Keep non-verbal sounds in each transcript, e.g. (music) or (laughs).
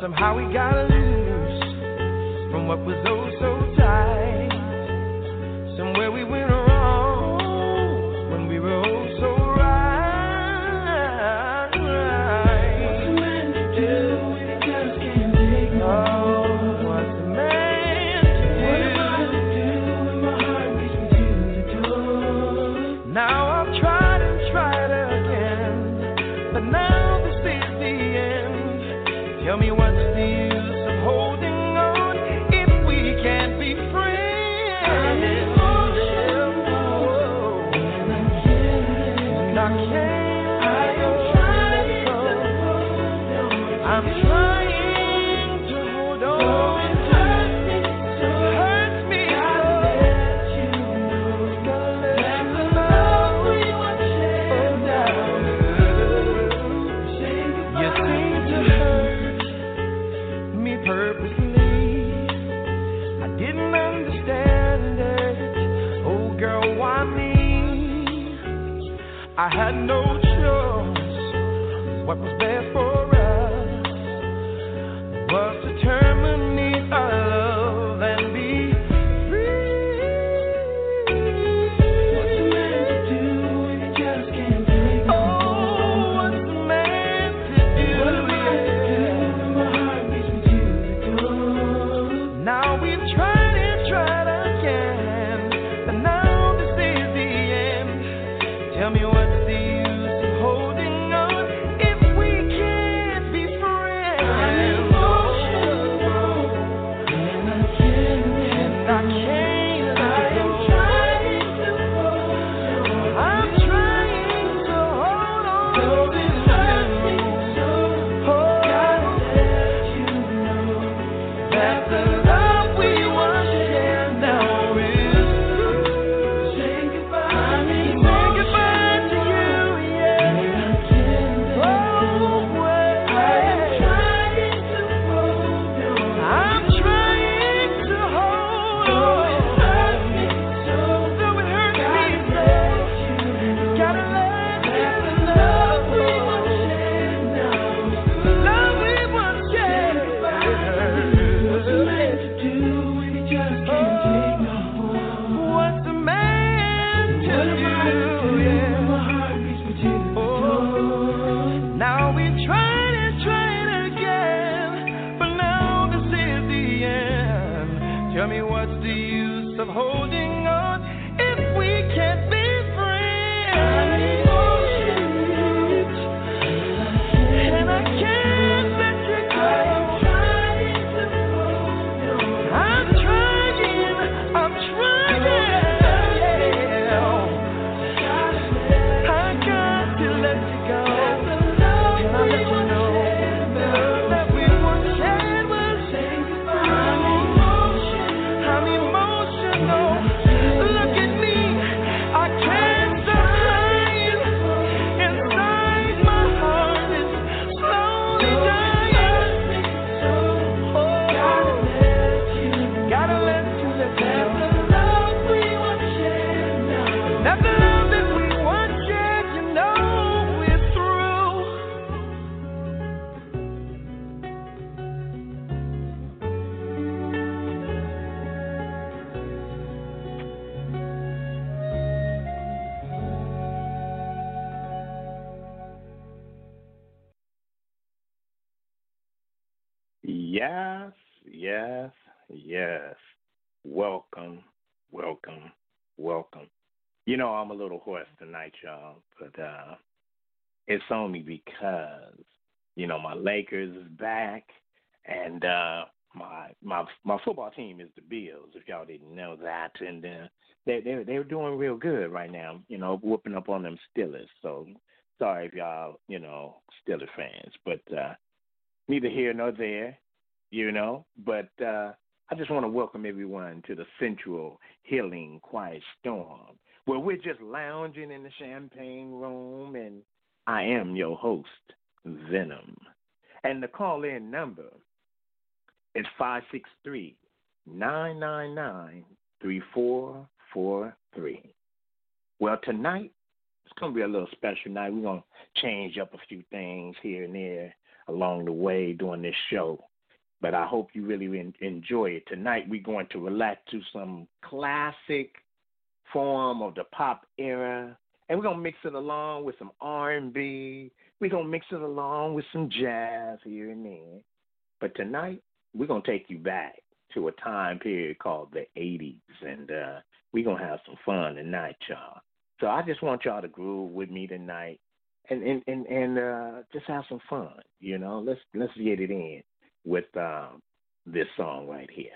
somehow we gotta lose. Lakers is back, and uh, my my my football team is the Bills. If y'all didn't know that, and uh, they they they're doing real good right now. You know, whooping up on them Steelers. So sorry if y'all you know Steelers fans, but uh, neither here nor there. You know, but uh, I just want to welcome everyone to the Sensual Healing Quiet Storm, where we're just lounging in the champagne room, and I am your host, Venom. And the call in number is 563 999 3443. Well, tonight, it's going to be a little special night. We're going to change up a few things here and there along the way during this show. But I hope you really enjoy it. Tonight, we're going to relax to some classic form of the pop era. And we're going to mix it along with some R&B we're gonna mix it along with some jazz here and there. But tonight we're gonna take you back to a time period called the '80s, and uh, we're gonna have some fun tonight, y'all. So I just want y'all to groove with me tonight, and and and, and uh, just have some fun. You know, let's let's get it in with um, this song right here.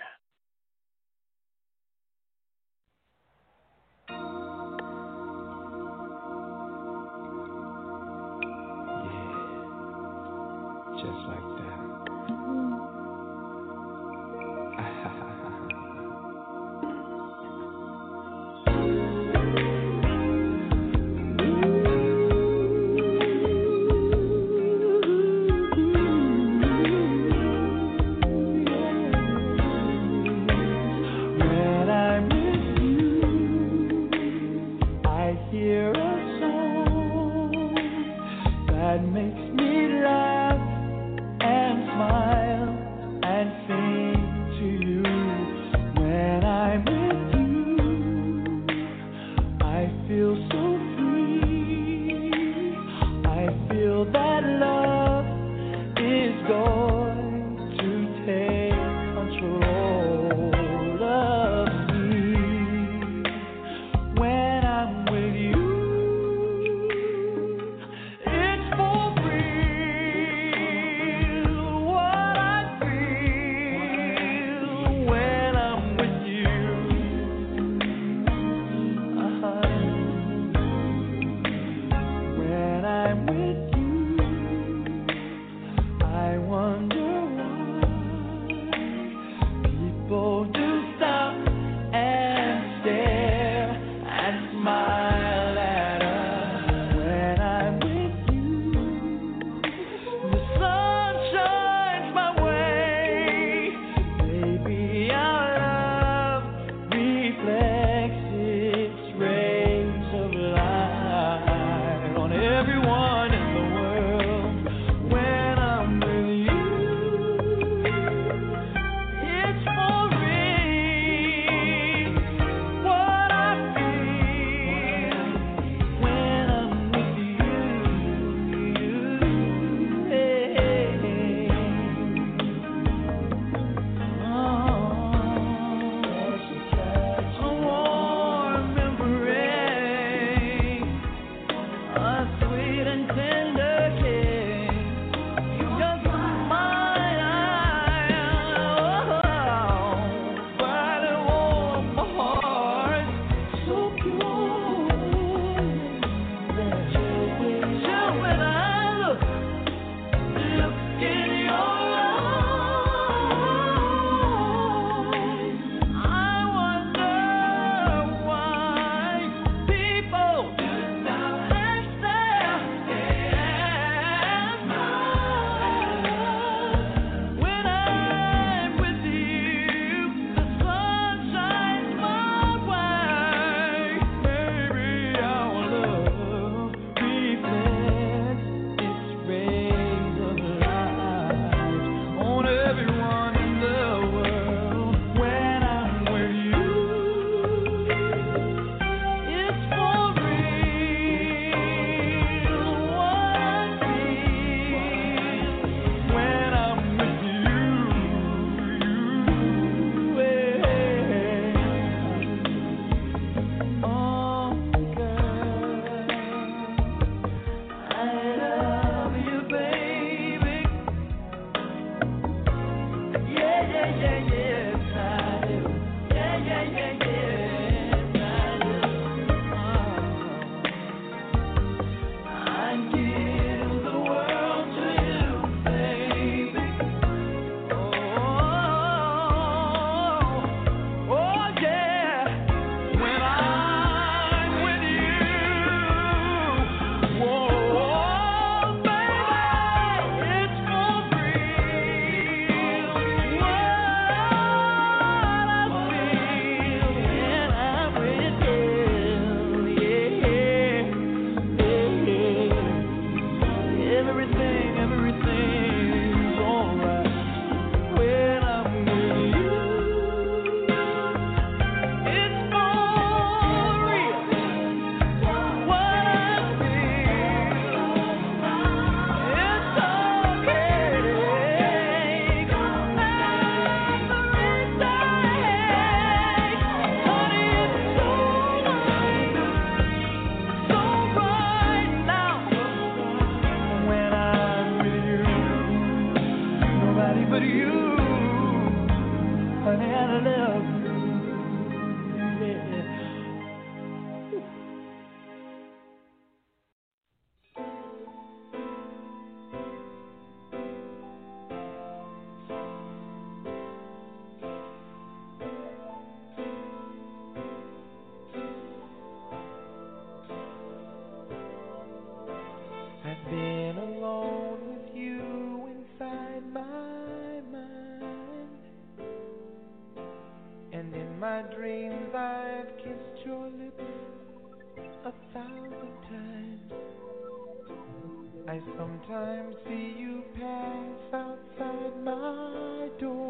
Sometimes see you pass outside my door.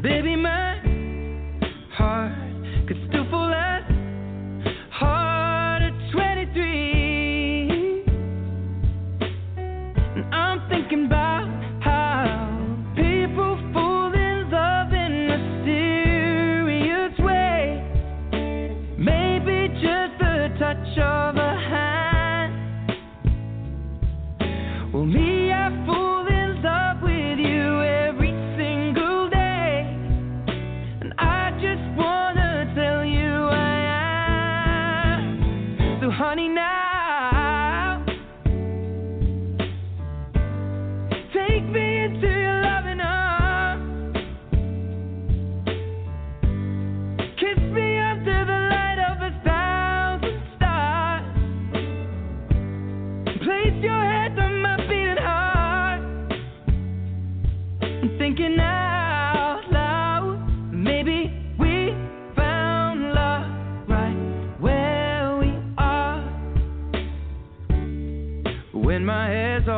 baby,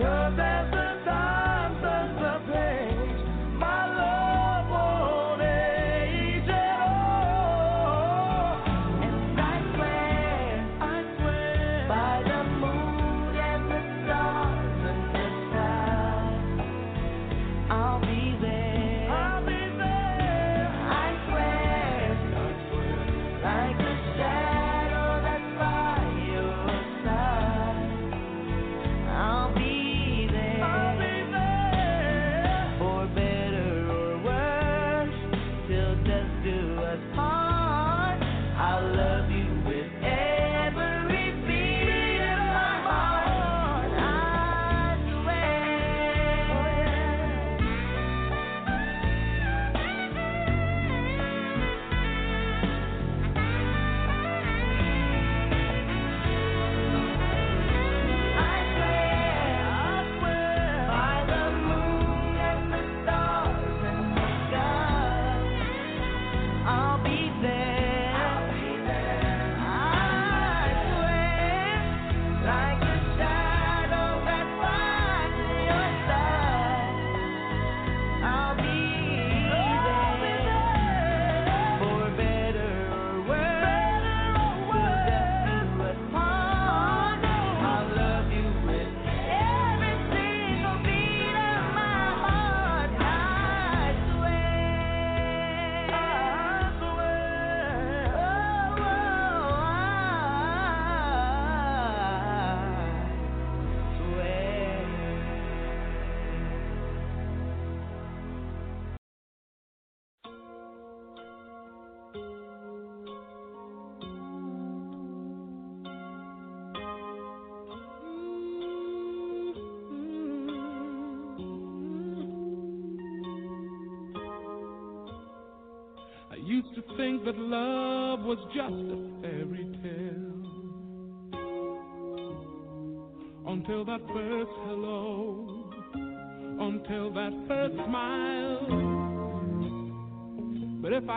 Cause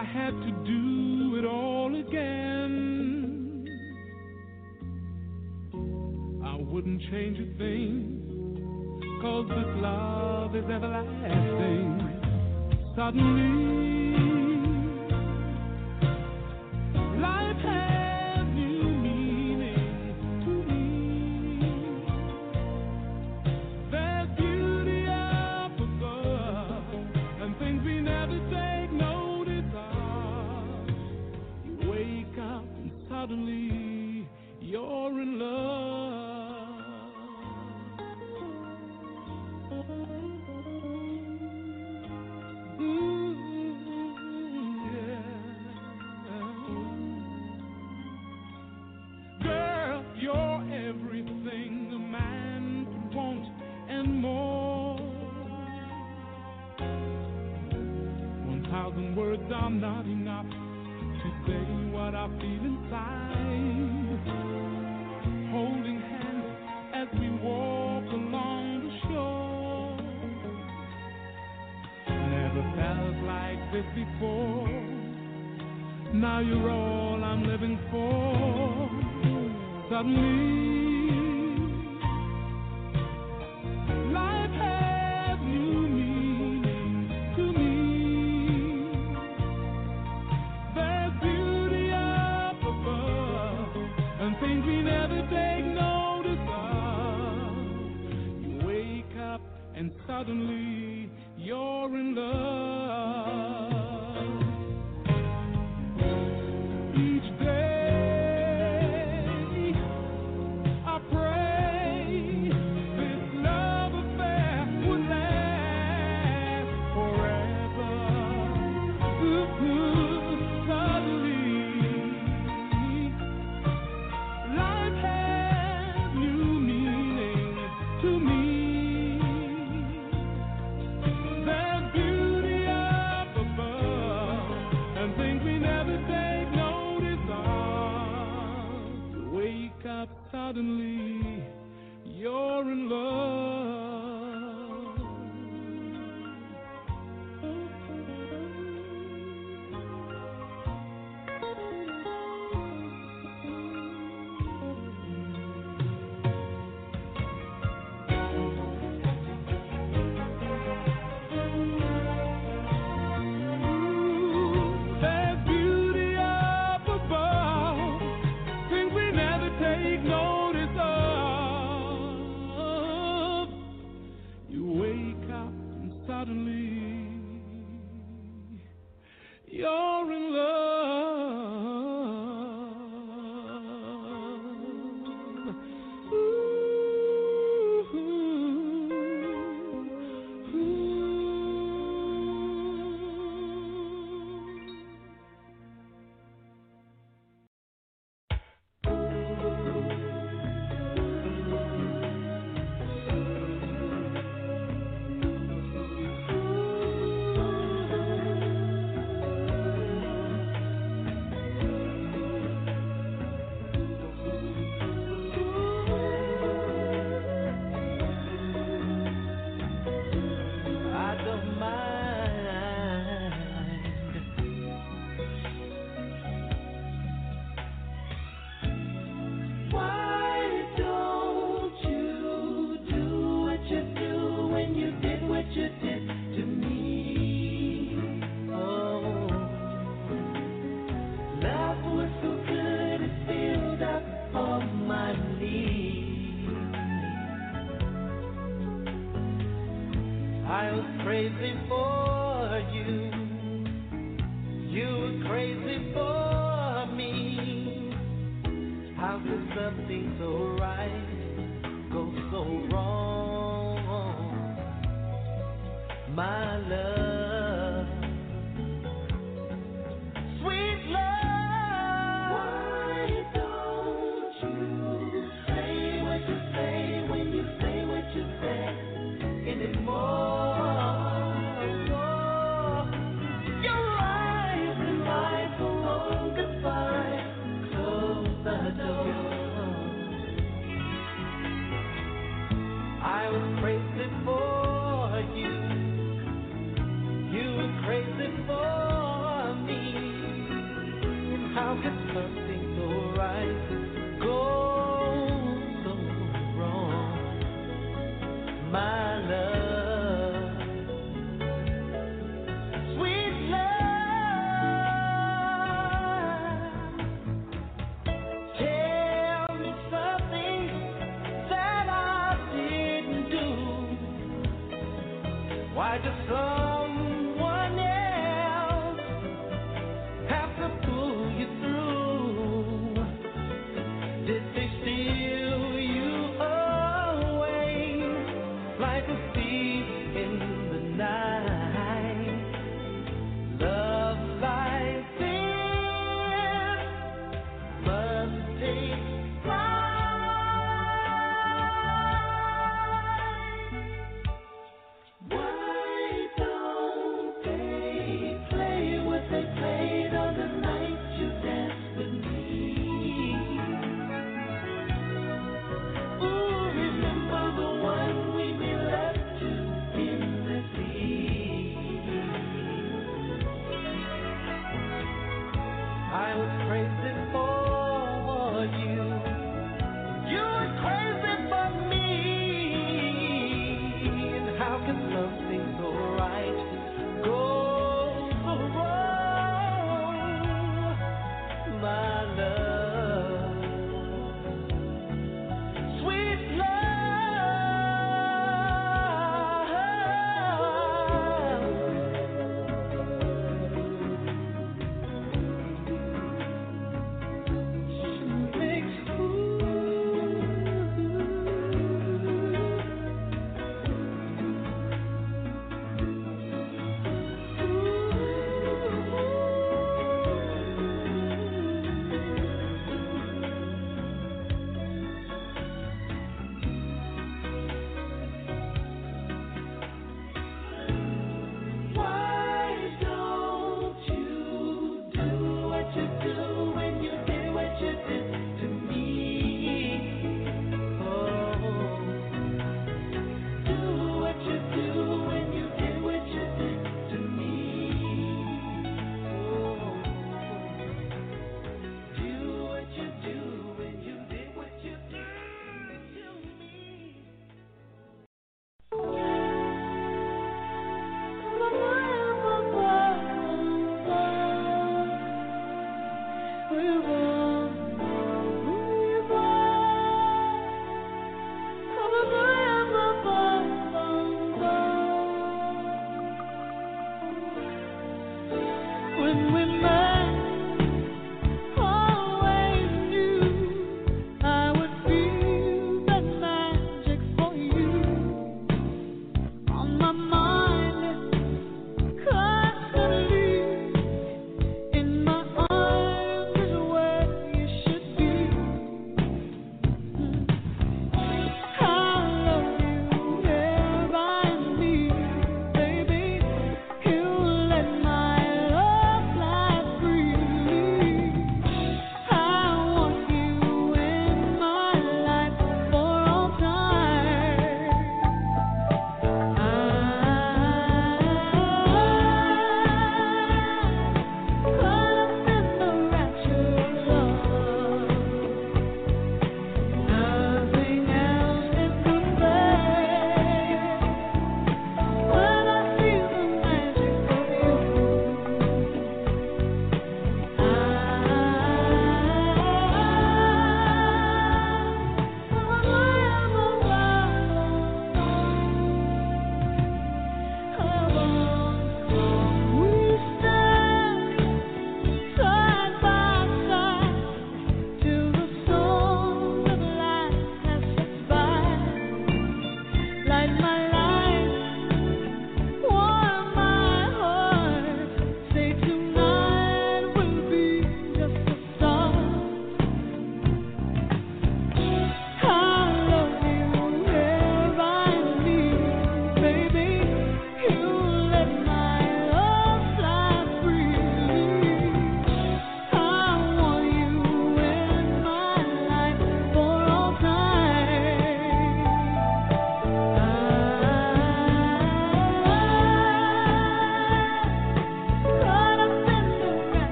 I had to do it all again, I wouldn't change a thing, cause this love is everlasting. Suddenly,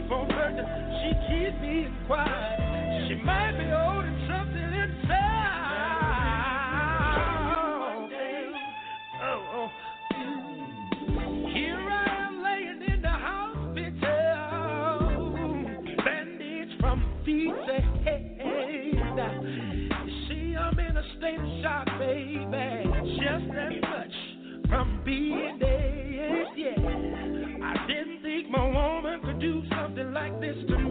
keep on. She keeps me quiet. She might be holding something inside. Oh, oh, oh. Here I am laying in the hospital, from feet to head. You see, I'm in a state of shock, baby. Just that much from being. this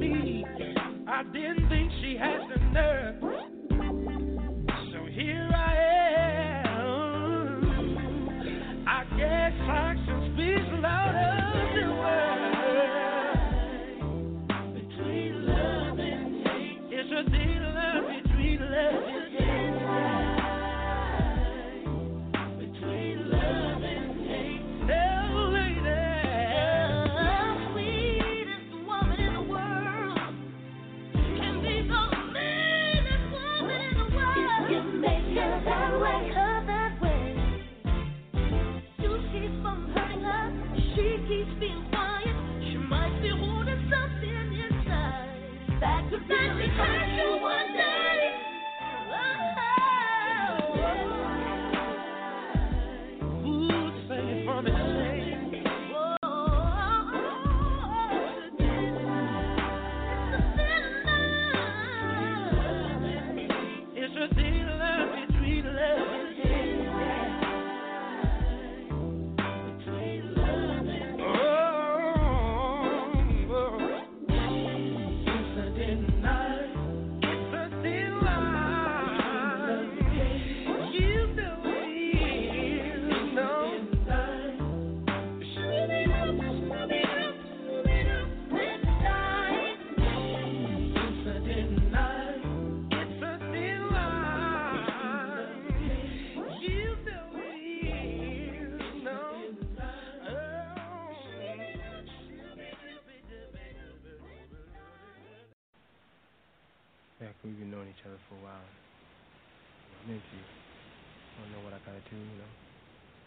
to, you know,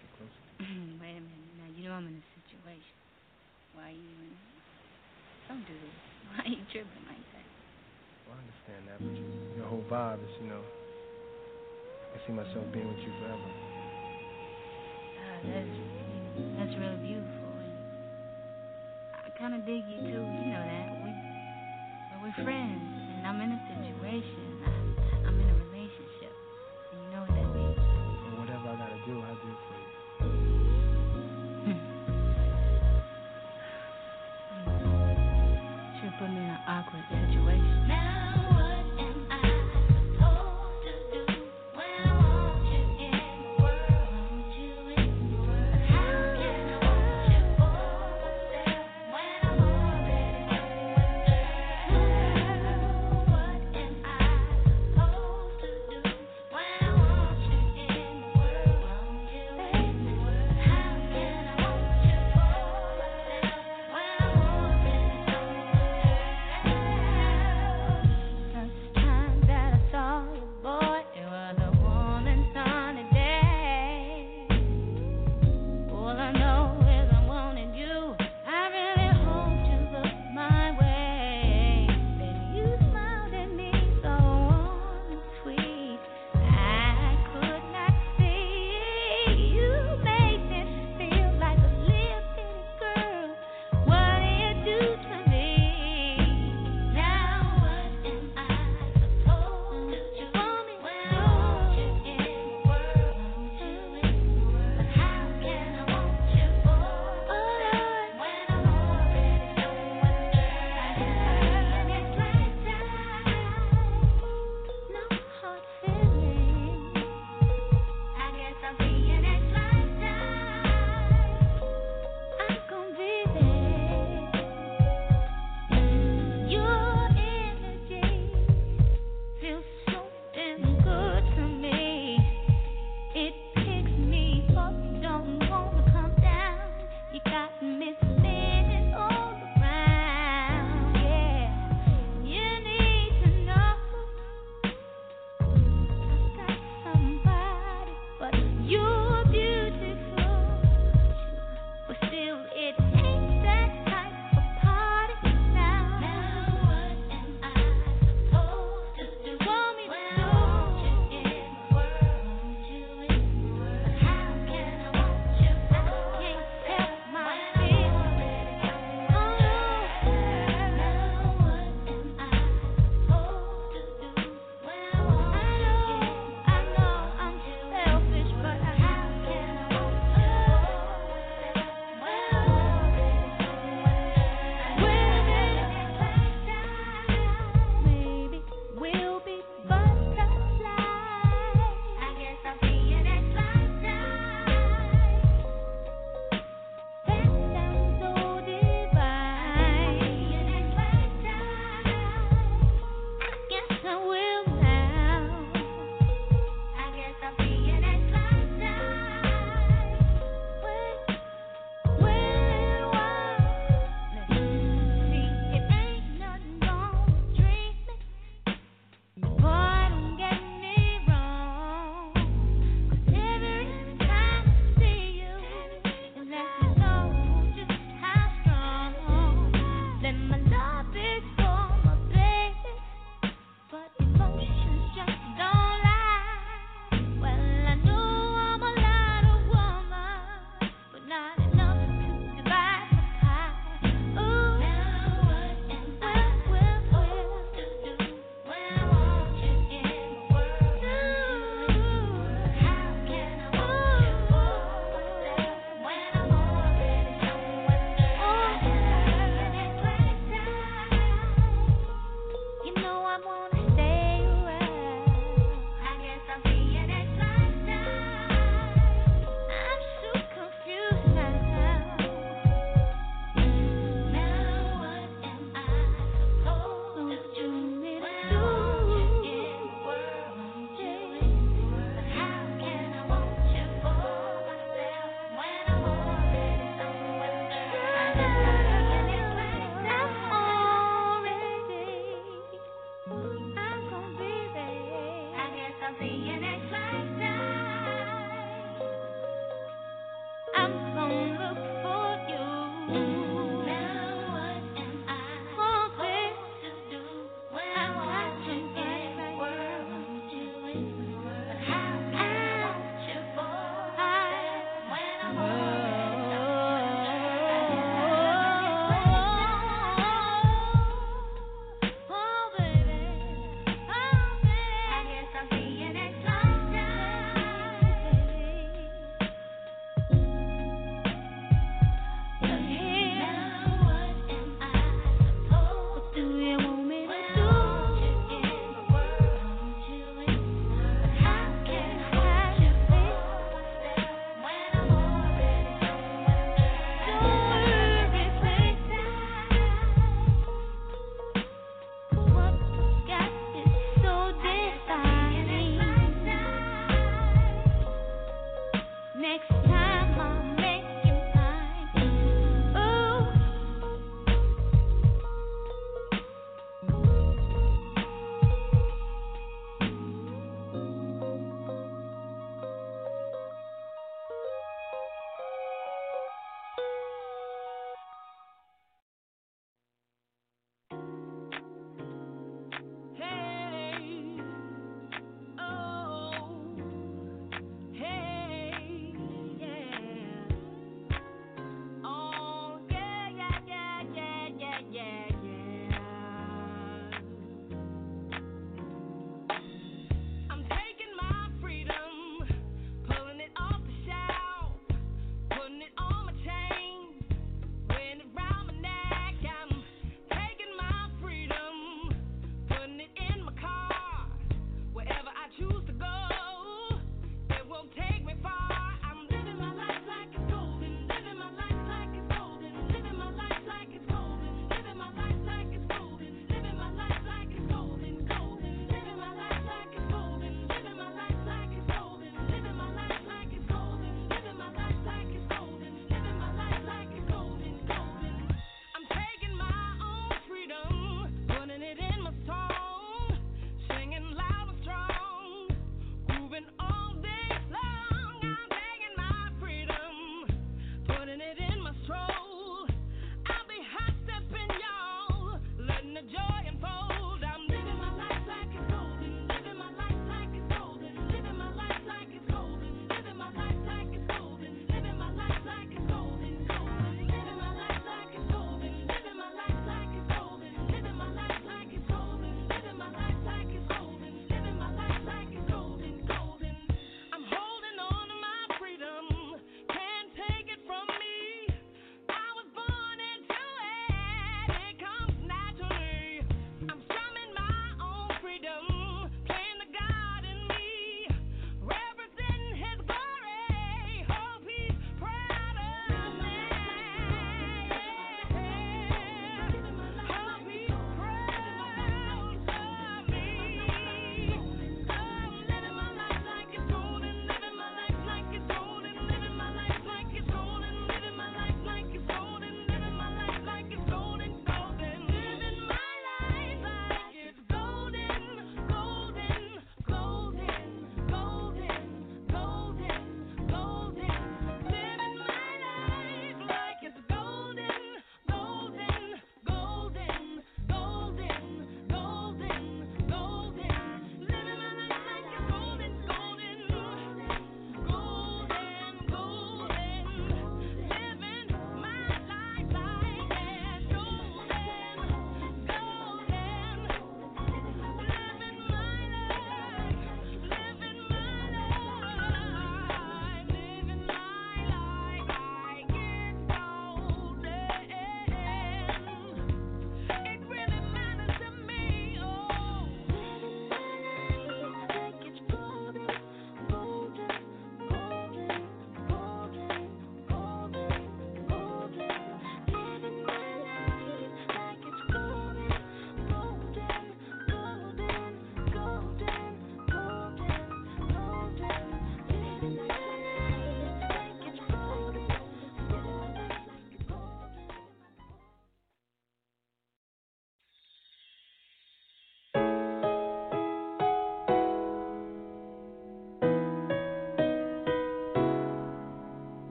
get (laughs) closer. Wait a minute. Now, you know I'm in a situation. Why you even... Don't do this. (laughs) Why are you tripping like that? Well, I understand that, but you, your whole vibe is, you know, I see myself being with you forever. Uh, that's, that's really beautiful. And I kind of dig you, too. You know that. We, we're friends, and I'm in a situation put me in an awkward situation.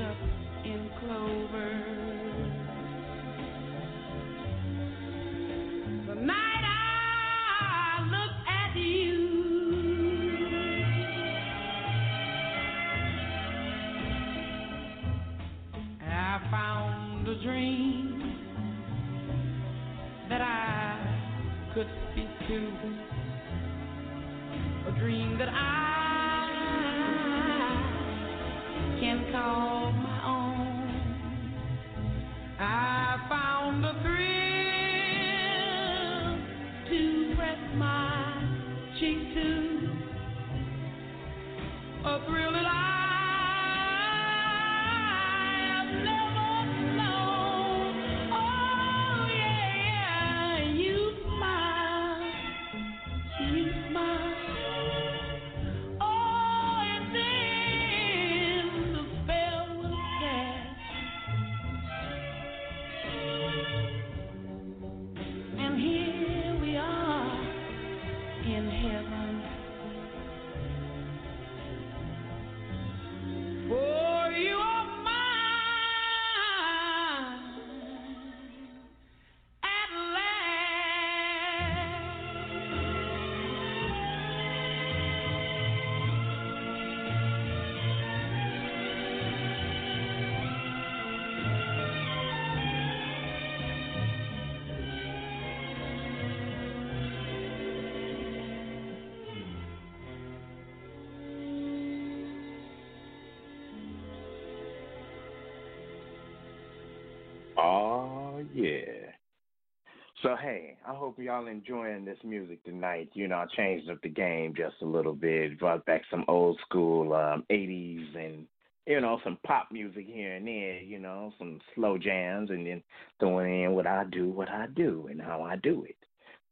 Up in clover. So hey, I hope y'all enjoying this music tonight. You know, I changed up the game just a little bit, brought back some old school um, '80s and you know some pop music here and there. You know, some slow jams, and then throwing in what I do, what I do, and how I do it.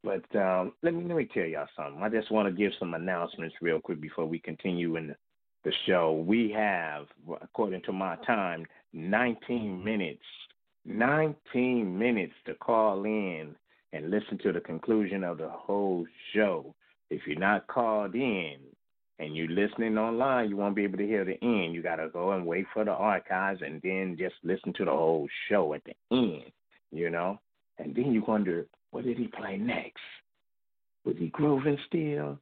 But um, let me let me tell y'all something. I just want to give some announcements real quick before we continue in the, the show. We have, according to my time, 19 minutes 19 minutes to call in and listen to the conclusion of the whole show. If you're not called in and you're listening online, you won't be able to hear the end. You got to go and wait for the archives and then just listen to the whole show at the end, you know? And then you wonder, what did he play next? Was he grooving still?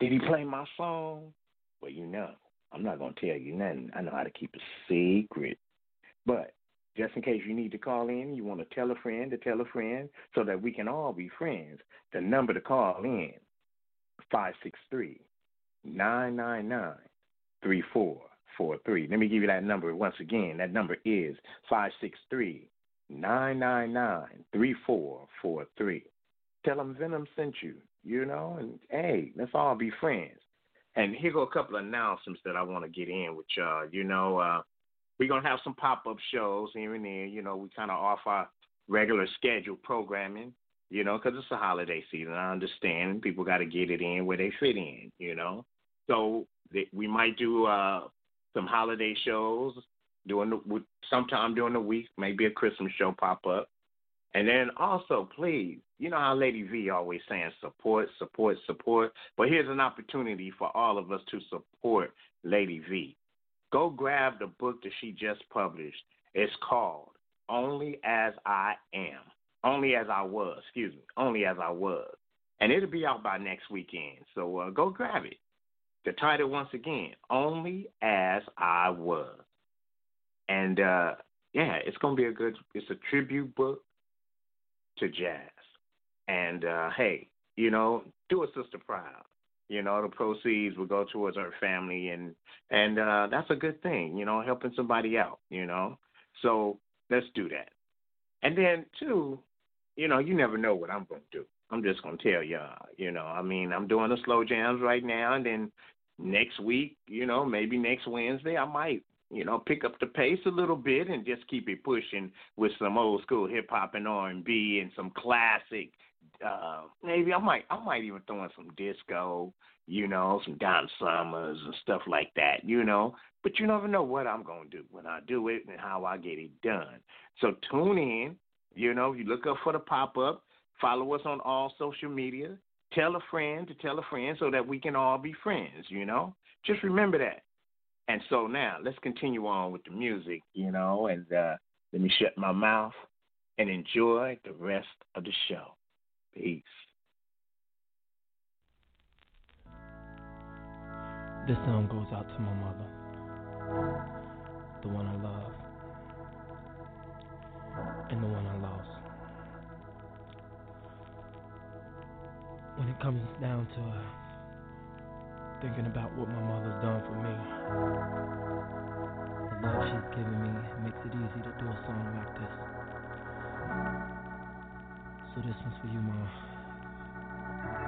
Did he play my song? Well, you know, I'm not going to tell you nothing. I know how to keep a secret. But just in case you need to call in, you want to tell a friend to tell a friend so that we can all be friends. The number to call in, 563 999 3443. Let me give you that number once again. That number is 563 999 3443. Tell them Venom sent you, you know, and hey, let's all be friends. And here go a couple of announcements that I want to get in with y'all. You know, uh, we're gonna have some pop up shows here and there. You know, we kind of off our regular scheduled programming. You know, because it's a holiday season. I understand people got to get it in where they fit in. You know, so th- we might do uh, some holiday shows during the sometime during the week. Maybe a Christmas show pop up. And then also, please, you know how Lady V always saying support, support, support. But here's an opportunity for all of us to support Lady V go grab the book that she just published. It's called Only as I Am. Only as I was, excuse me. Only as I was. And it'll be out by next weekend. So uh, go grab it. The title, once again, Only as I Was. And uh, yeah, it's going to be a good, it's a tribute book to jazz. And uh, hey, you know, do a sister proud. You know, the proceeds will go towards our family, and and uh, that's a good thing. You know, helping somebody out. You know, so let's do that. And then two, you know, you never know what I'm going to do. I'm just going to tell y'all. You know, I mean, I'm doing the slow jams right now, and then next week, you know, maybe next Wednesday, I might you know, pick up the pace a little bit and just keep it pushing with some old school hip hop and R and B and some classic uh, maybe I might I might even throw in some disco, you know, some Donna Summers and stuff like that, you know. But you never know what I'm gonna do when I do it and how I get it done. So tune in, you know, you look up for the pop up, follow us on all social media, tell a friend to tell a friend so that we can all be friends, you know. Just remember that. And so now let's continue on with the music, you know, and uh, let me shut my mouth and enjoy the rest of the show. Peace. This song goes out to my mother, the one I love, and the one I lost. When it comes down to uh, thinking about what my mother's done for me, the love she's given me makes it easy to do a song like this. So this one's for you, Mom.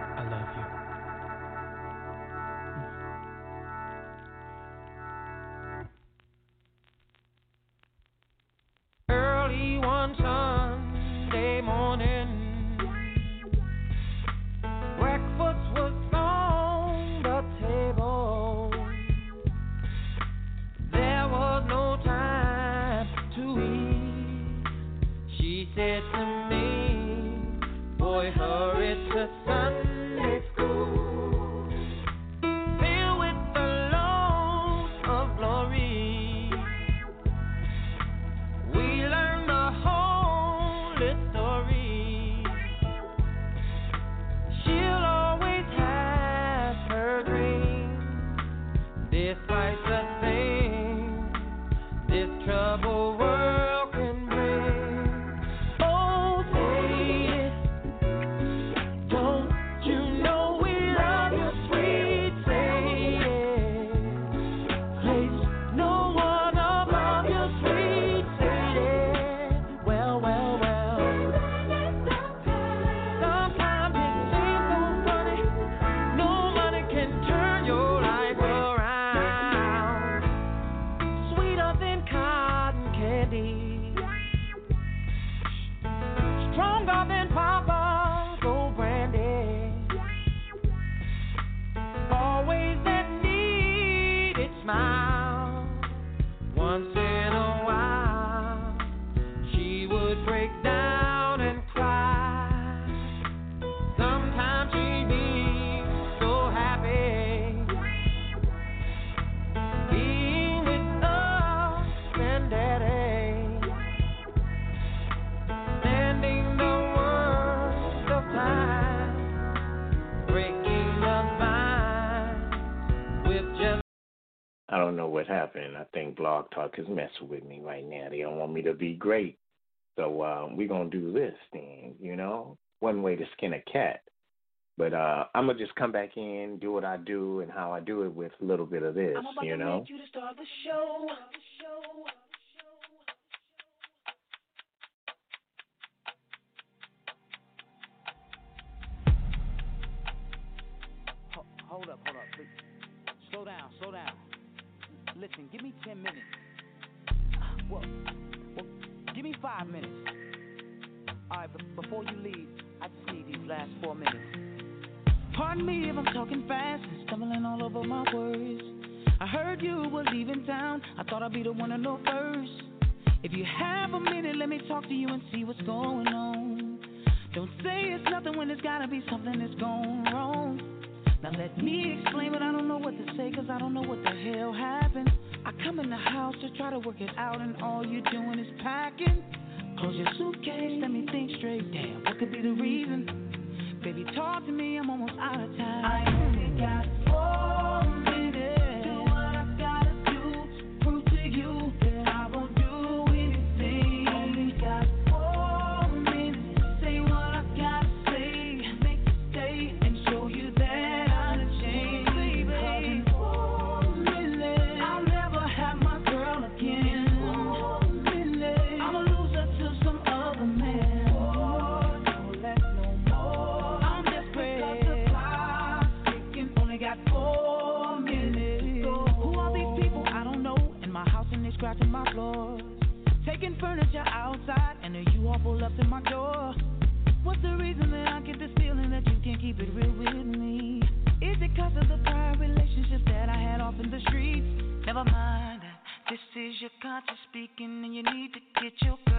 I love you. Blog Talk is messing with me right now. They don't want me to be great. So uh, we're going to do this thing, you know? One way to skin a cat. But uh, I'm going to just come back in, do what I do, and how I do it with a little bit of this, I'm about you know? make you to start the show. Hold up, hold up, please. Slow down, slow down. Listen, give me 10 minutes. Well, well give me five minutes. All right, but before you leave, I just need these last four minutes. Pardon me if I'm talking fast and stumbling all over my words. I heard you were leaving town. I thought I'd be the one to know first. If you have a minute, let me talk to you and see what's going on. Don't say it's nothing when there's gotta be something that's gone wrong. Now let me explain, but I don't know what to say, cause I don't know what the hell happened. I come in the house to try to work it out, and all you're doing is packing. Close your suitcase, let me think straight. Damn, what could be the reason? Baby, talk to me, I'm almost out of time. not speaking, and you need to get your.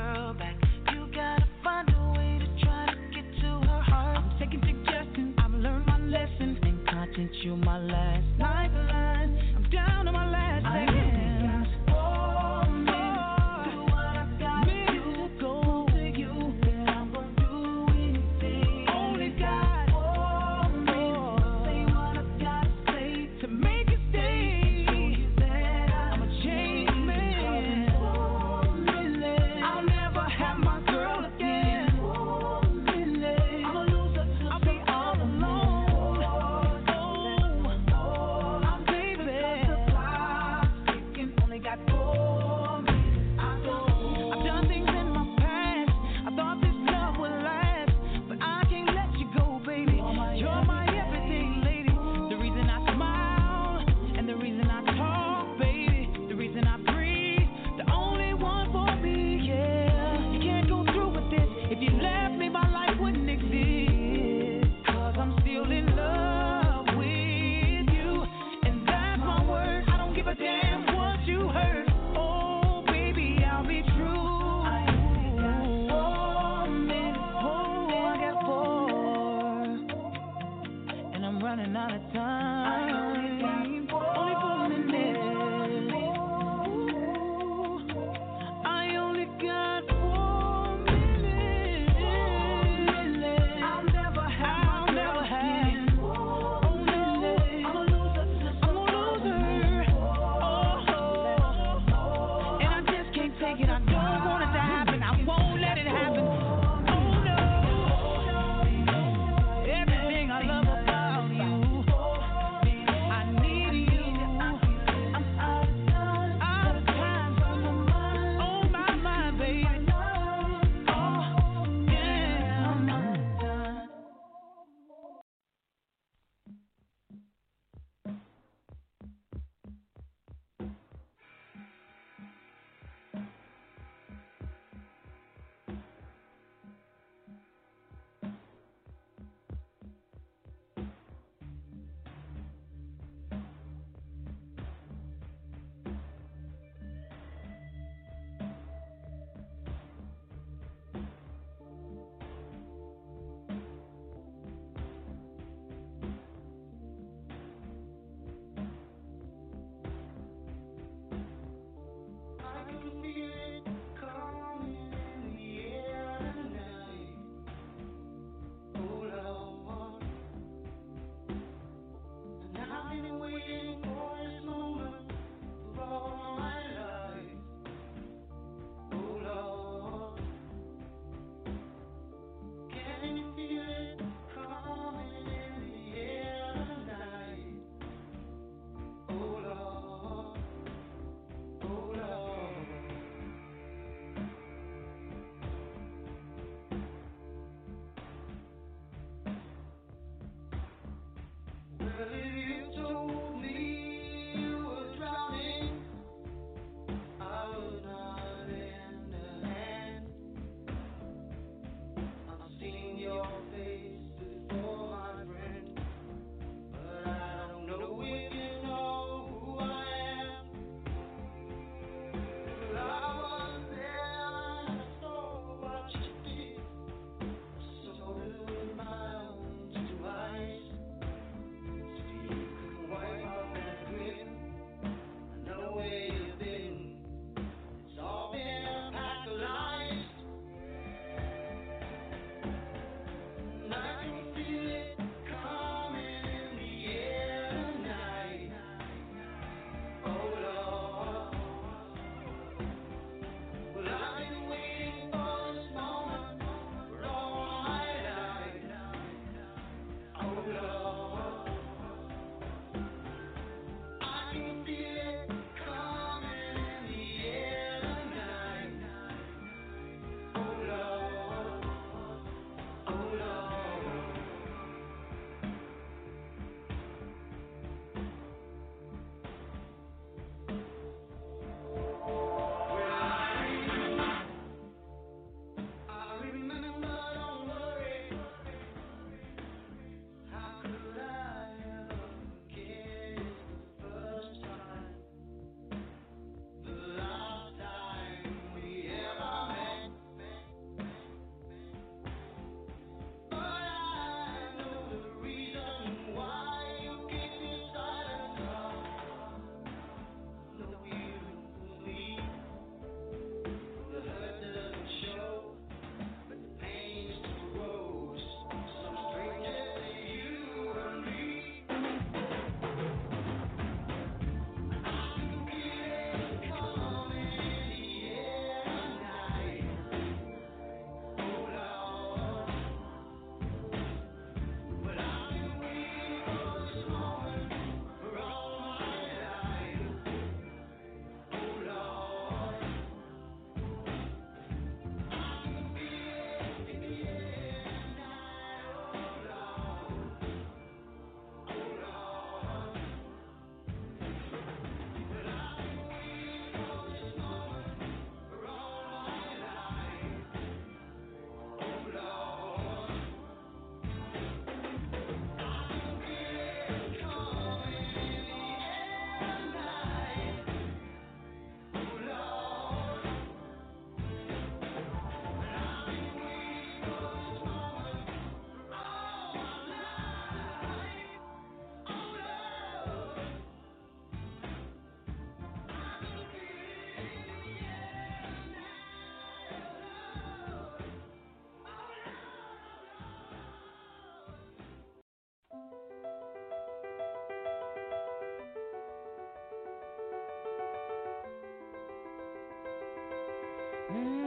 Some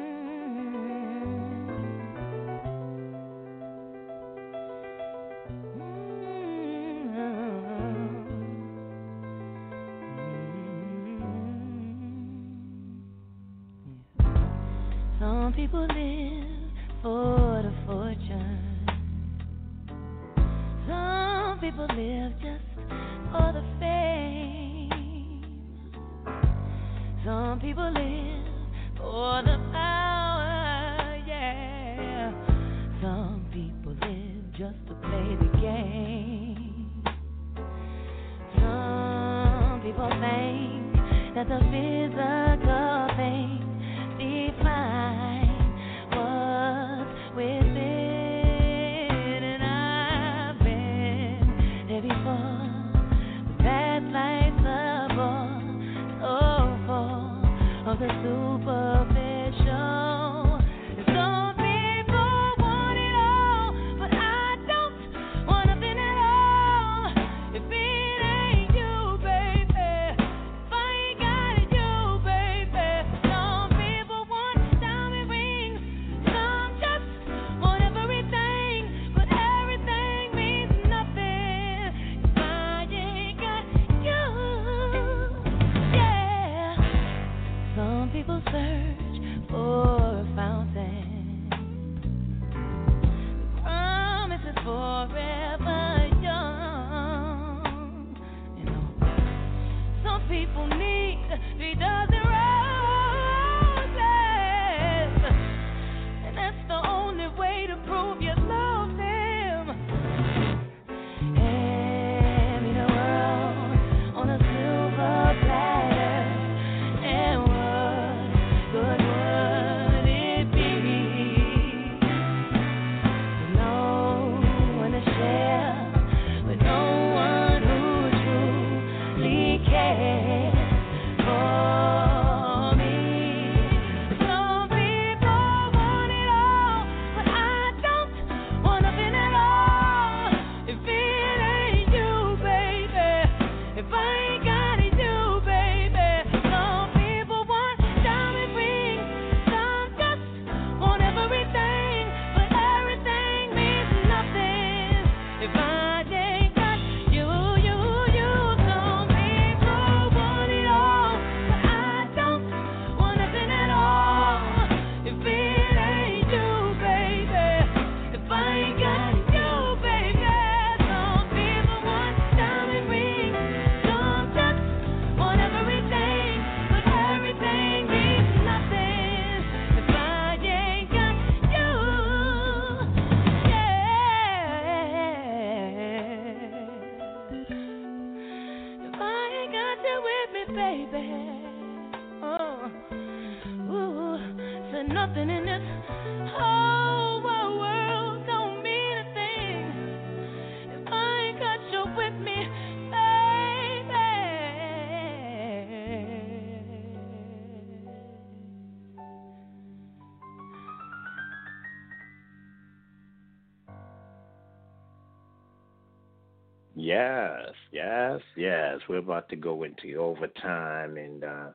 We're about to go into overtime and uh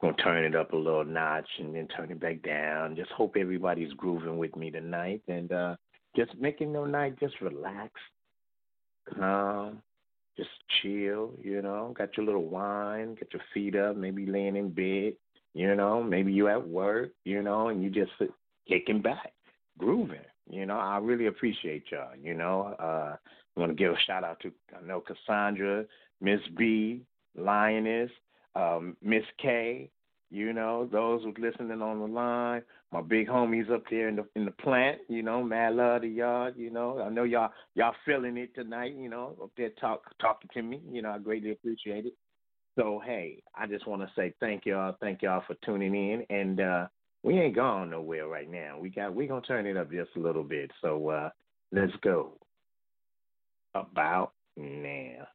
gonna turn it up a little notch and then turn it back down. Just hope everybody's grooving with me tonight and uh just making your night just relax, calm, just chill, you know. Got your little wine, get your feet up, maybe laying in bed, you know, maybe you at work, you know, and you just kicking back, grooving. You know, I really appreciate y'all, you know. Uh I want to give a shout out to I know Cassandra, Miss B, Lioness, um, Miss K. You know those who's listening on the line. My big homies up there in the in the plant. You know, mad love to y'all. You know, I know y'all y'all feeling it tonight. You know, up there talk talking to me. You know, I greatly appreciate it. So hey, I just want to say thank y'all, thank y'all for tuning in, and uh, we ain't gone nowhere right now. We got we gonna turn it up just a little bit. So uh, let's go about now.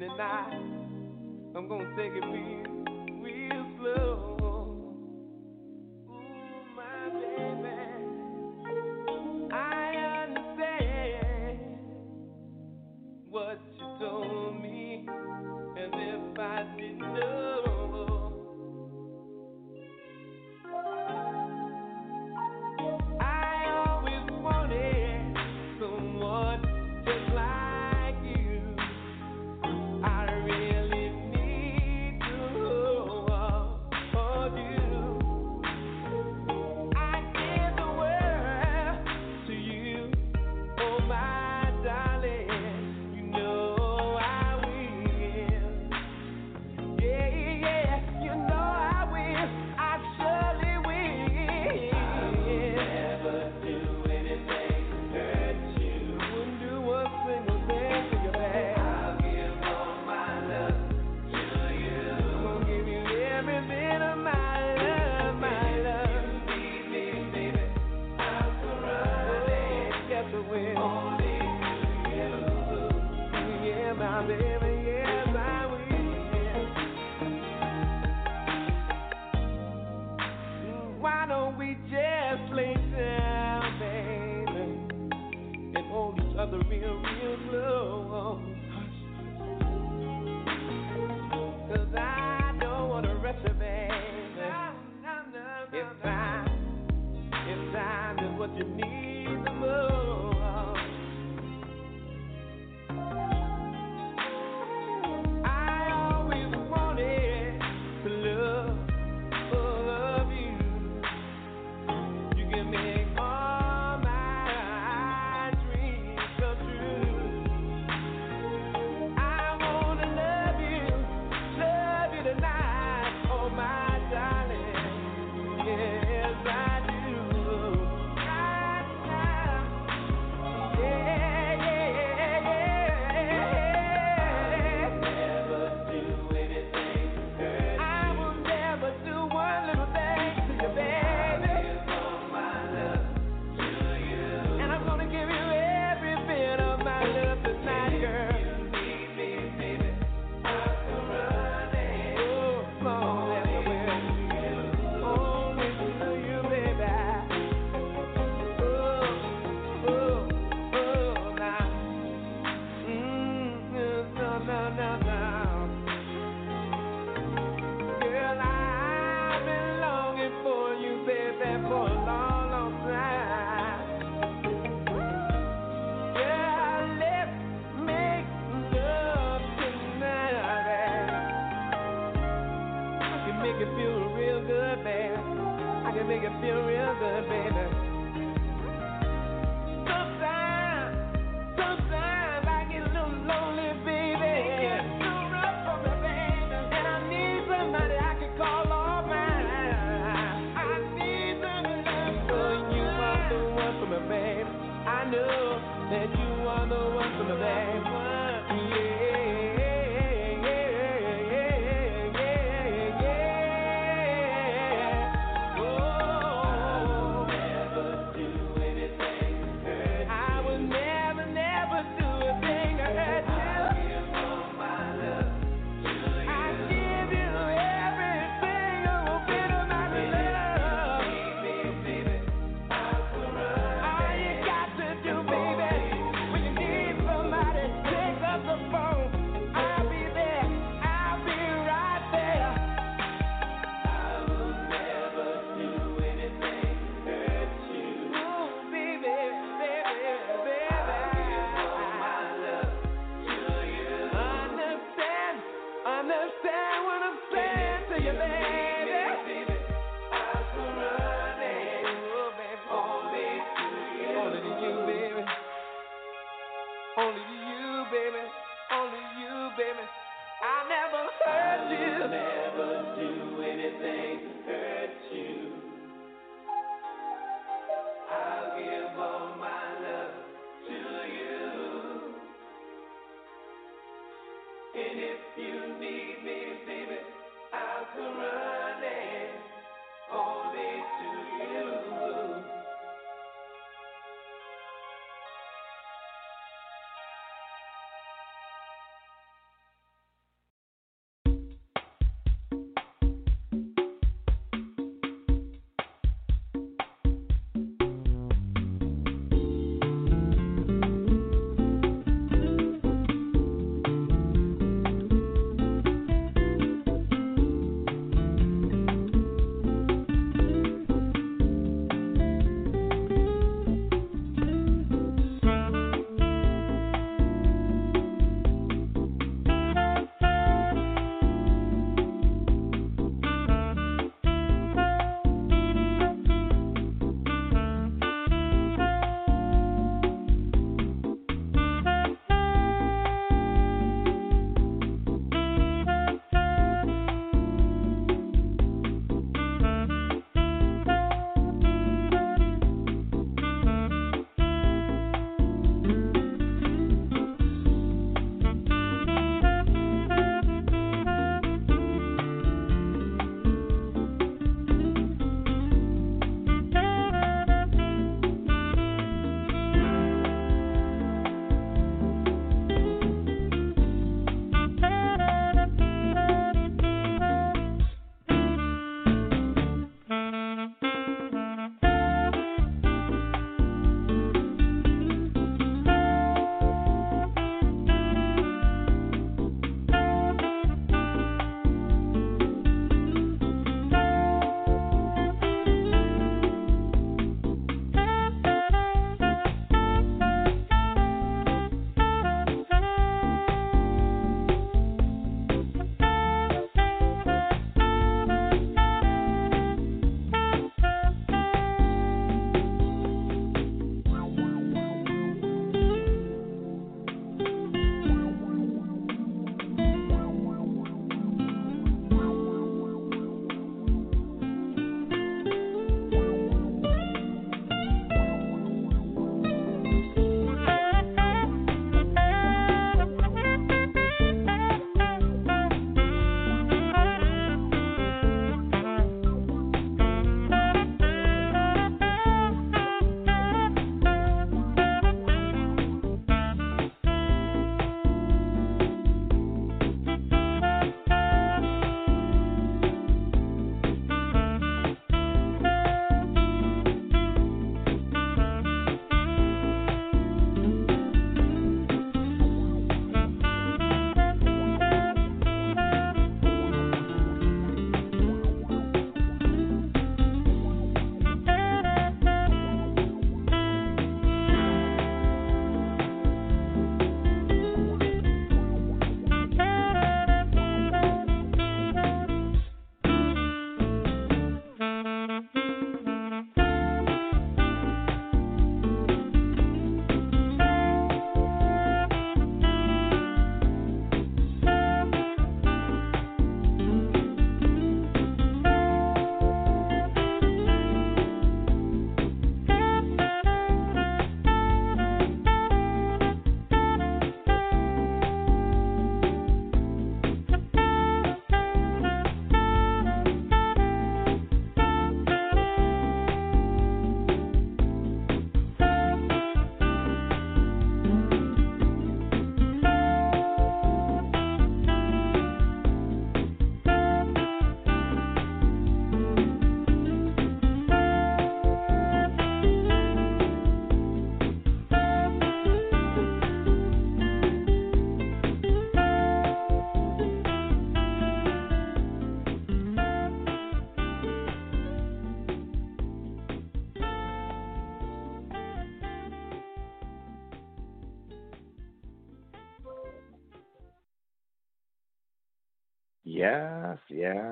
The. I'm gonna take it real,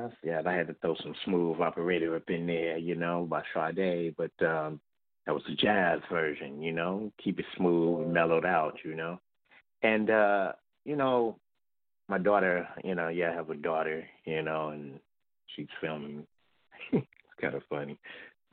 yes, yeah. I had to throw some smooth operator up in there, you know, by Sade, but um that was the jazz version, you know. Keep it smooth, mellowed out, you know. And uh, you know, my daughter, you know, yeah, I have a daughter, you know, and she's filming. (laughs) it's kind of funny,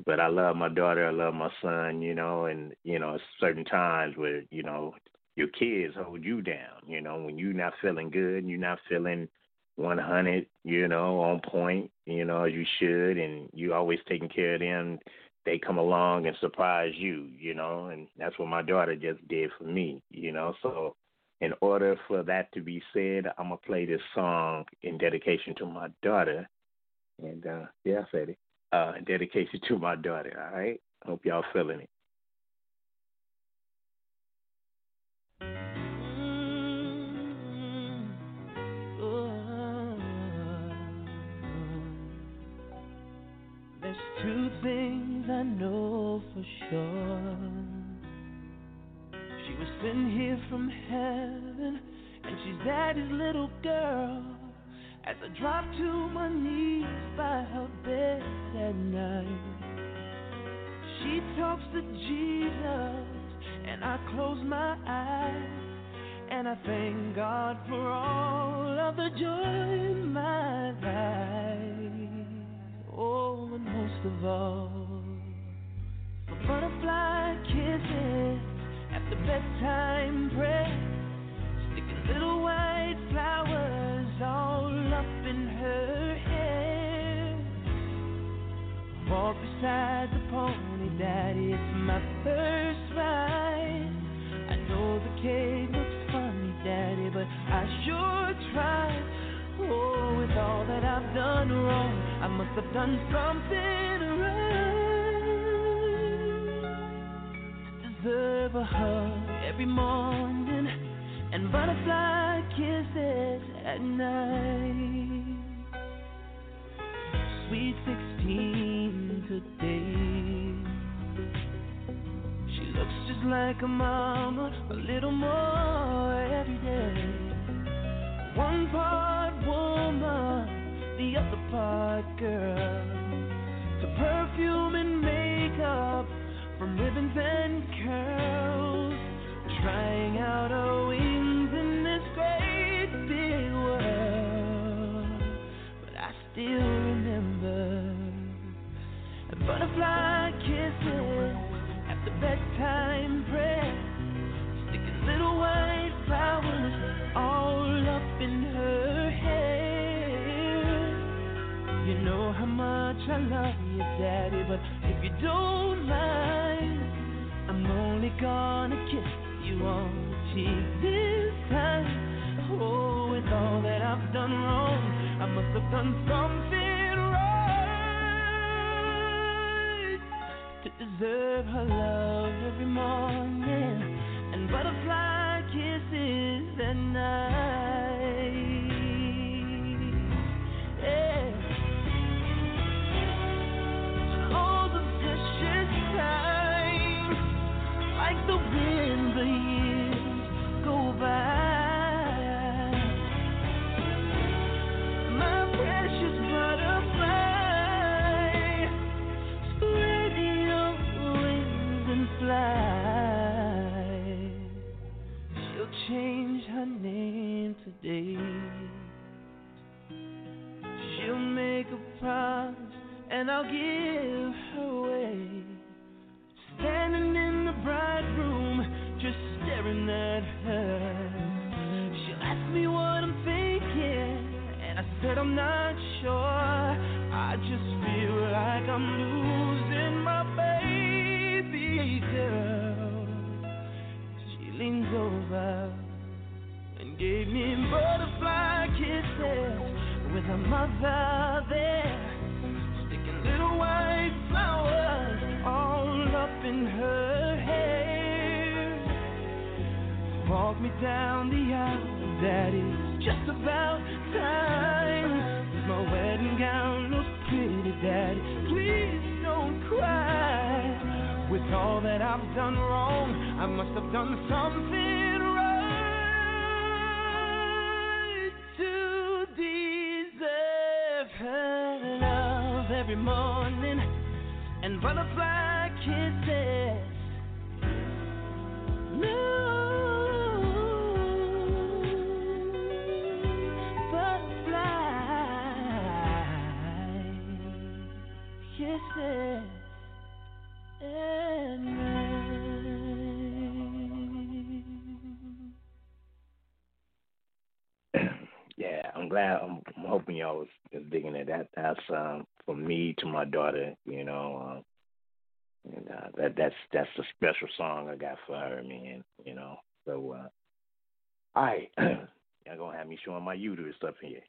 but I love my daughter. I love my son, you know, and you know, certain times where you know your kids hold you down. You know, when you're not feeling good, you're not feeling 100, you know, on point, you know, as you should, and you always taking care of them. They come along and surprise you, you know, and that's what my daughter just did for me, you know. So in order for that to be said, I'm gonna play this song in dedication to my daughter. And uh yeah, I said it. Uh dedication to my daughter, all right? Hope y'all feeling it. Things I know for sure. She was sent here from heaven, and she's daddy's little girl. As I drop to my knees by her bed at night, she talks to Jesus, and I close my eyes. And I thank God for all of the joy in my life. Oh, and most of all, butterfly um, me to my daughter. You know, um, and uh, that that's that's a special song I got for her, man. You know, so uh, (clears throat) y'all gonna have me showing my uterus up here.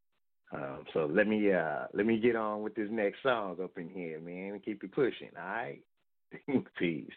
Um, so let me uh, let me get on with this next song up in here, man. Keep it pushing, all right? (laughs) Peace.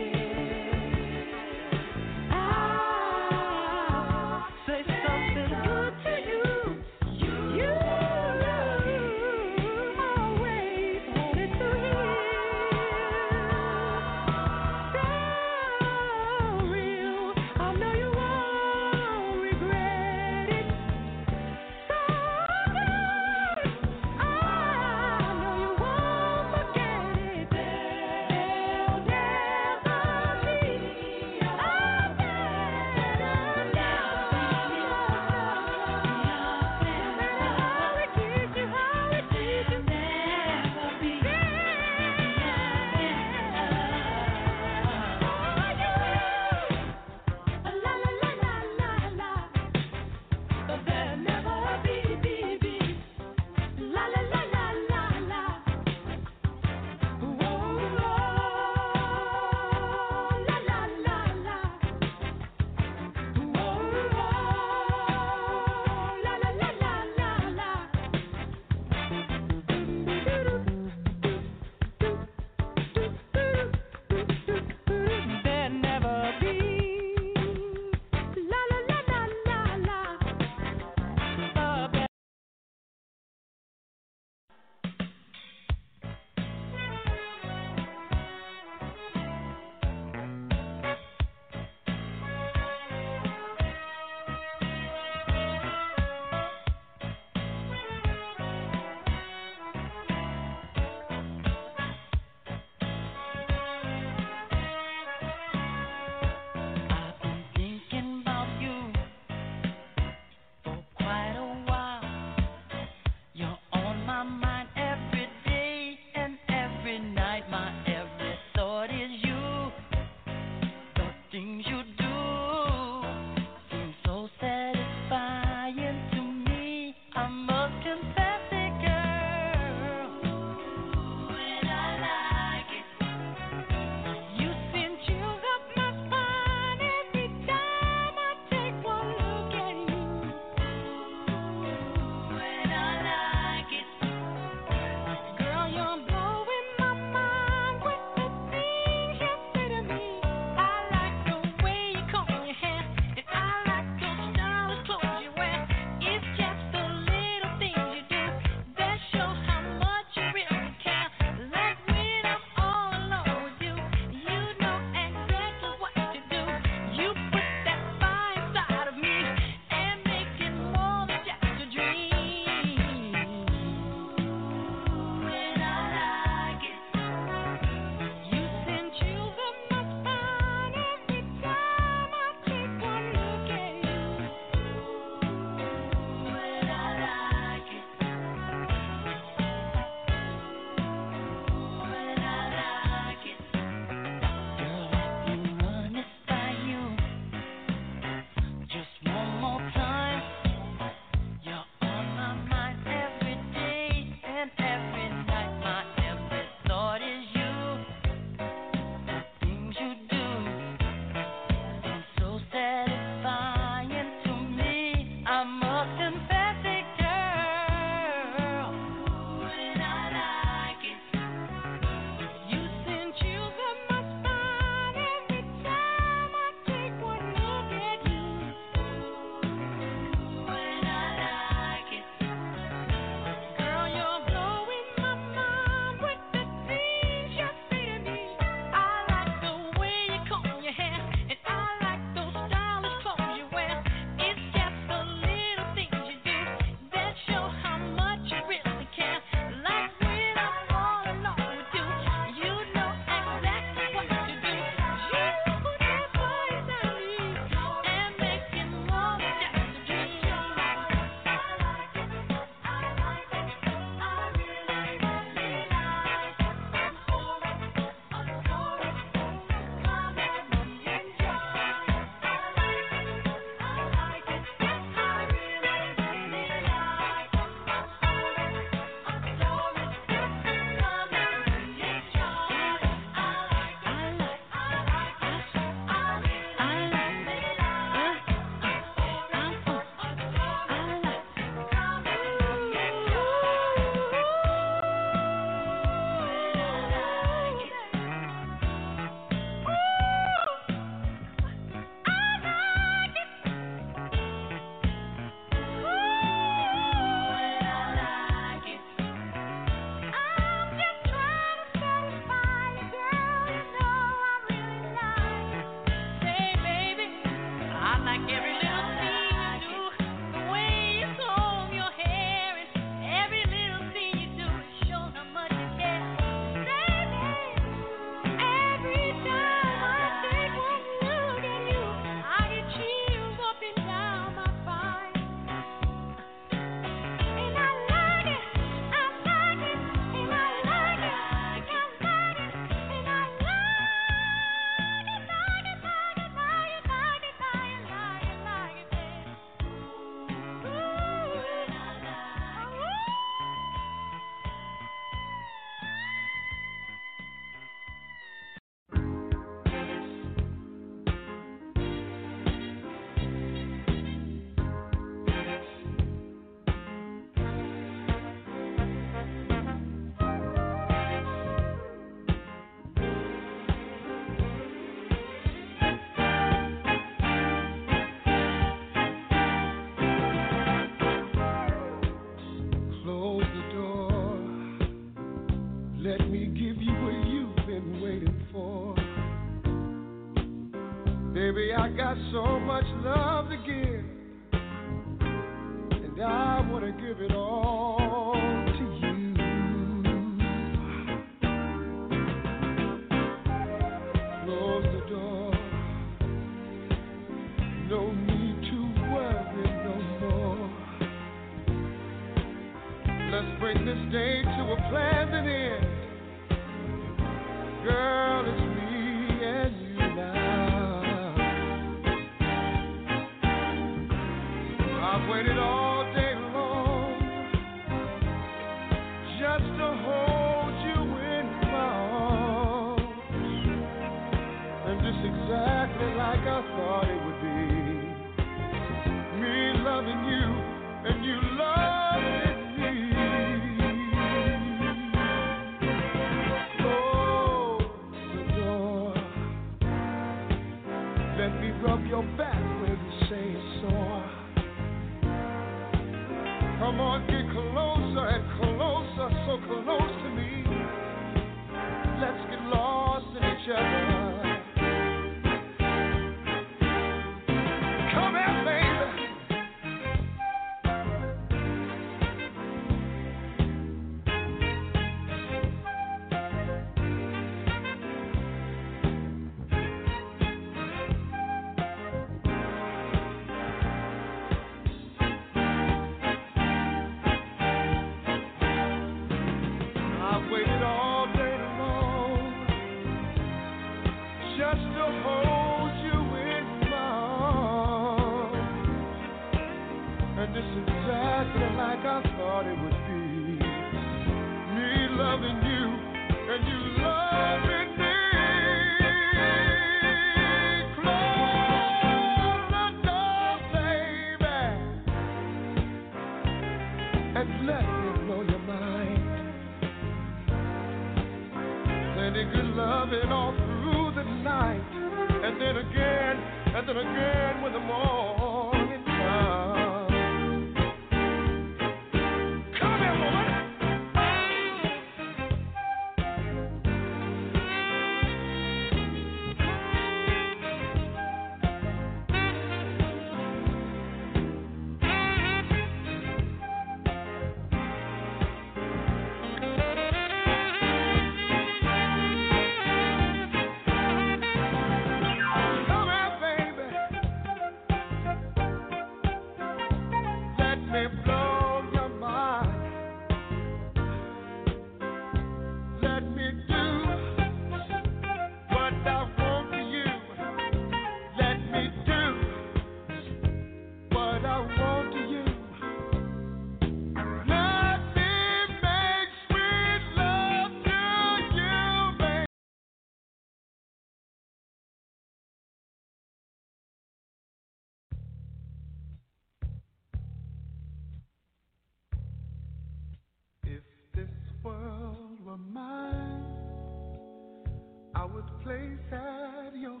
I would place at your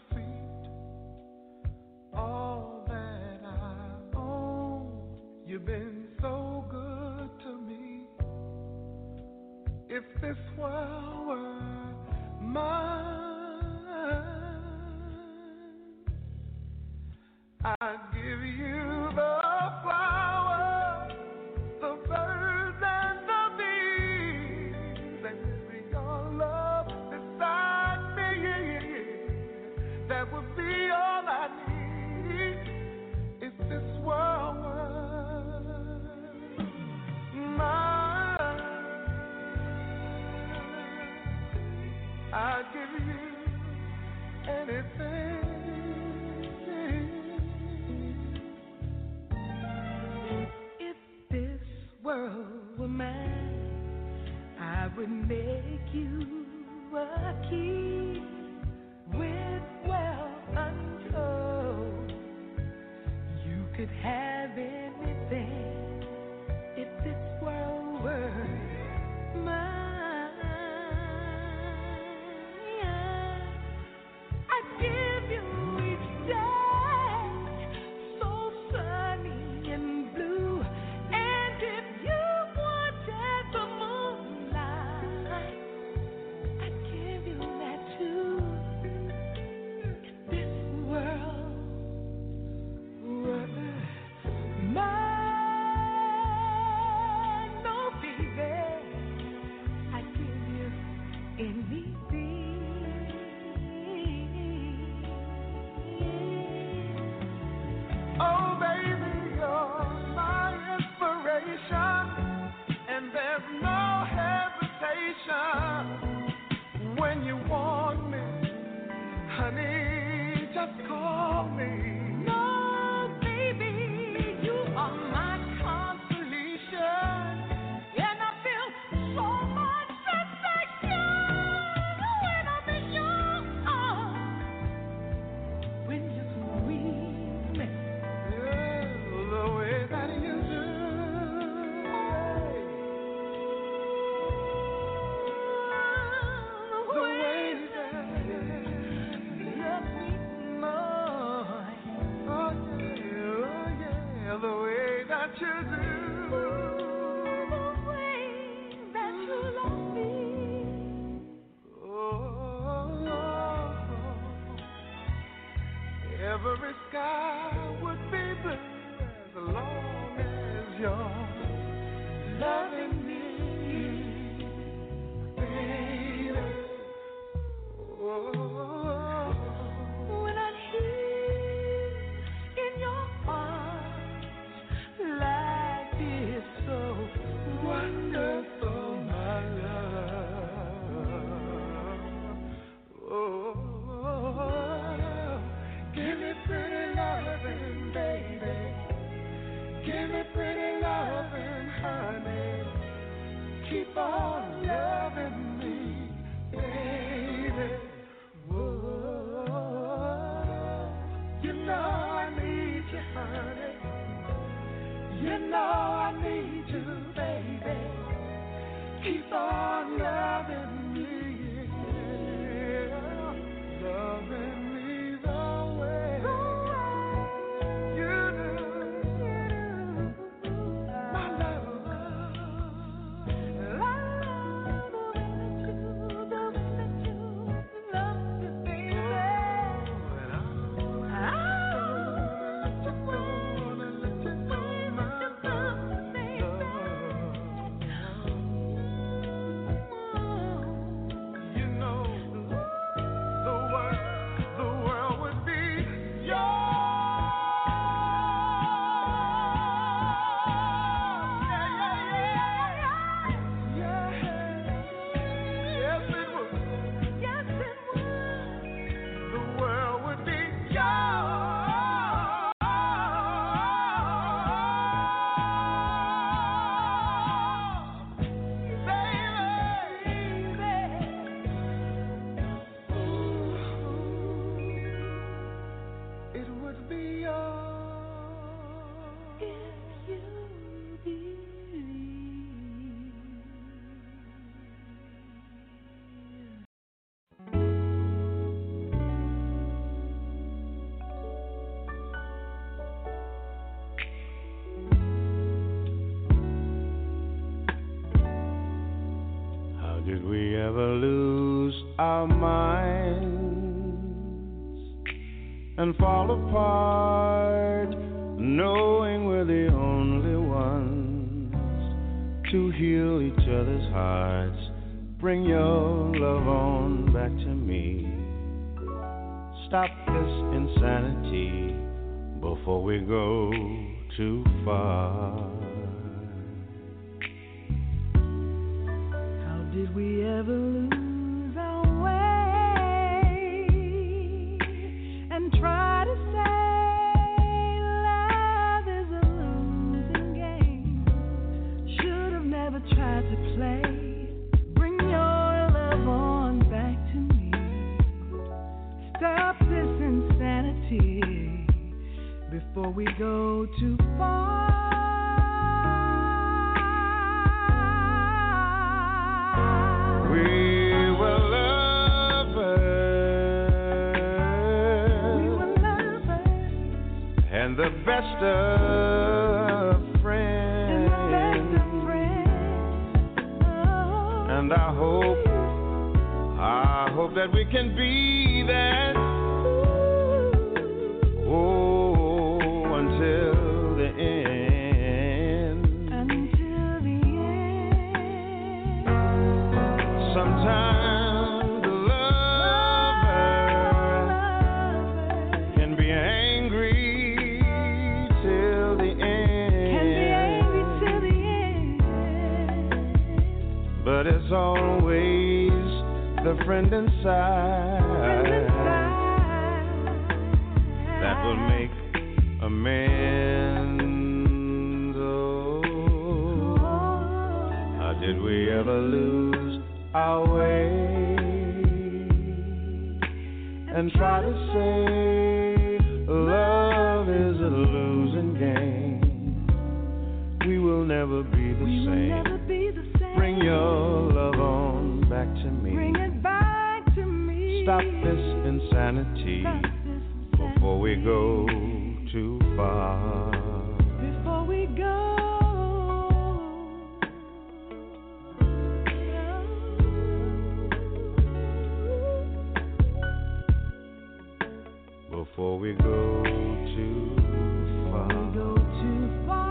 Go too far.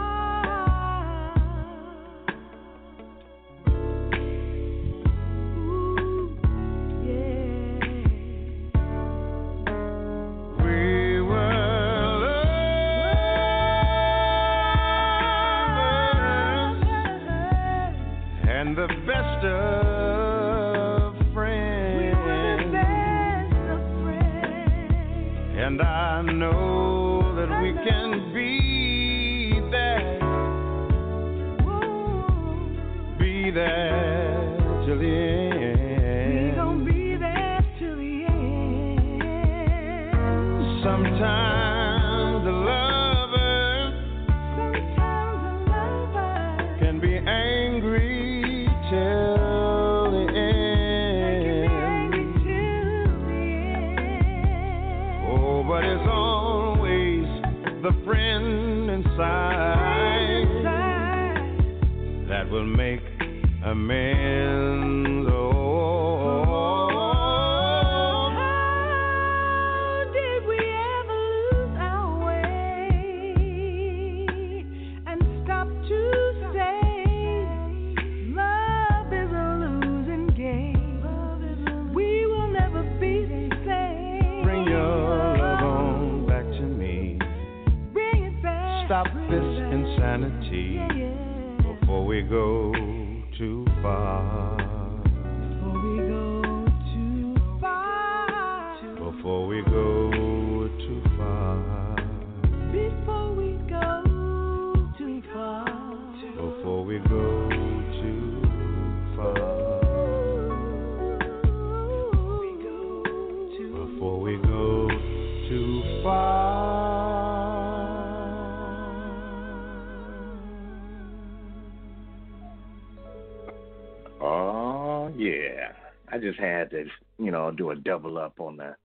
Double up on the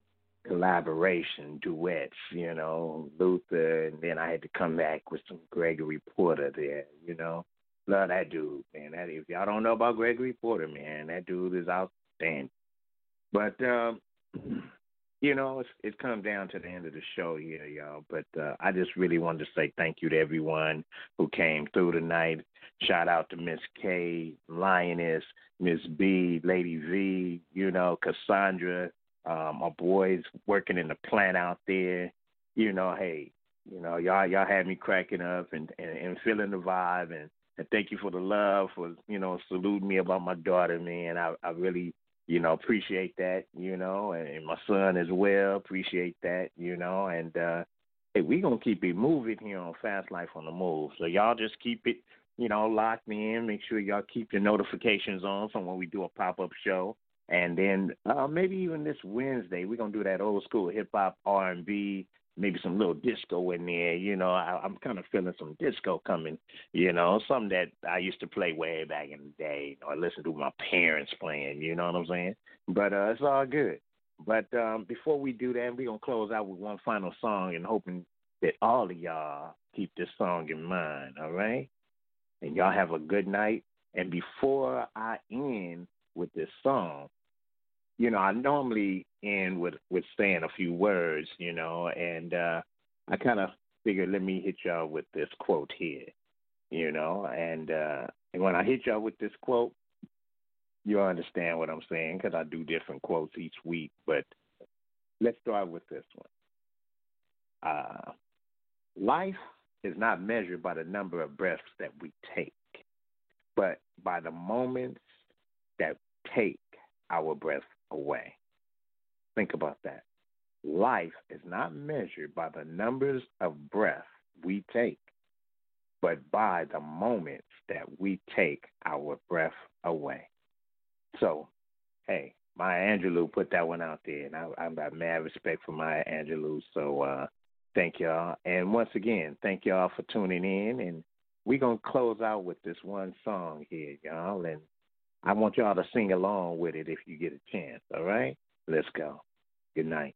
collaboration duets, you know, Luther, and then I had to come back with some Gregory Porter there, you know. Love that dude, man. That if y'all don't know about Gregory Porter, man, that dude is outstanding. But um, (clears throat) you know, it's it's come down to the end of the show here, y'all. But uh, I just really wanted to say thank you to everyone who came through tonight. Shout out to Miss K, Lioness, Miss B, Lady V, you know, Cassandra, um, my boys working in the plant out there. You know, hey, you know, y'all y'all had me cracking up and, and, and feeling the vibe and, and thank you for the love for, you know, saluting me about my daughter, man. I, I really you know, appreciate that, you know, and my son as well, appreciate that, you know, and uh hey, we gonna keep it moving here on Fast Life on the Move. So y'all just keep it, you know, locked in. Make sure y'all keep your notifications on for when we do a pop up show. And then uh maybe even this Wednesday we're gonna do that old school hip hop R and B, maybe some little disco in there. You know, I, I'm kind of feeling some disco coming. You know, something that I used to play way back in the day, or listen to my parents playing. You know what I'm saying? But uh, it's all good. But um, before we do that, we're gonna close out with one final song, and hoping that all of y'all keep this song in mind. All right, and y'all have a good night. And before I end with this song, you know, I normally end with with saying a few words, you know, and uh I kind of figured let me hit y'all with this quote here, you know, and uh and when I hit y'all with this quote, you'll understand what I'm saying because I do different quotes each week. But let's start with this one. Uh, life is not measured by the number of breaths that we take, but by the moments that take our breath away. Think about that. Life is not measured by the numbers of breath we take, but by the moments that we take our breath away. So, hey, Maya Angelou put that one out there, and I, I've got mad respect for Maya Angelou. So, uh, thank y'all. And once again, thank y'all for tuning in. And we're going to close out with this one song here, y'all. And I want y'all to sing along with it if you get a chance, all right? Let's go. Good night.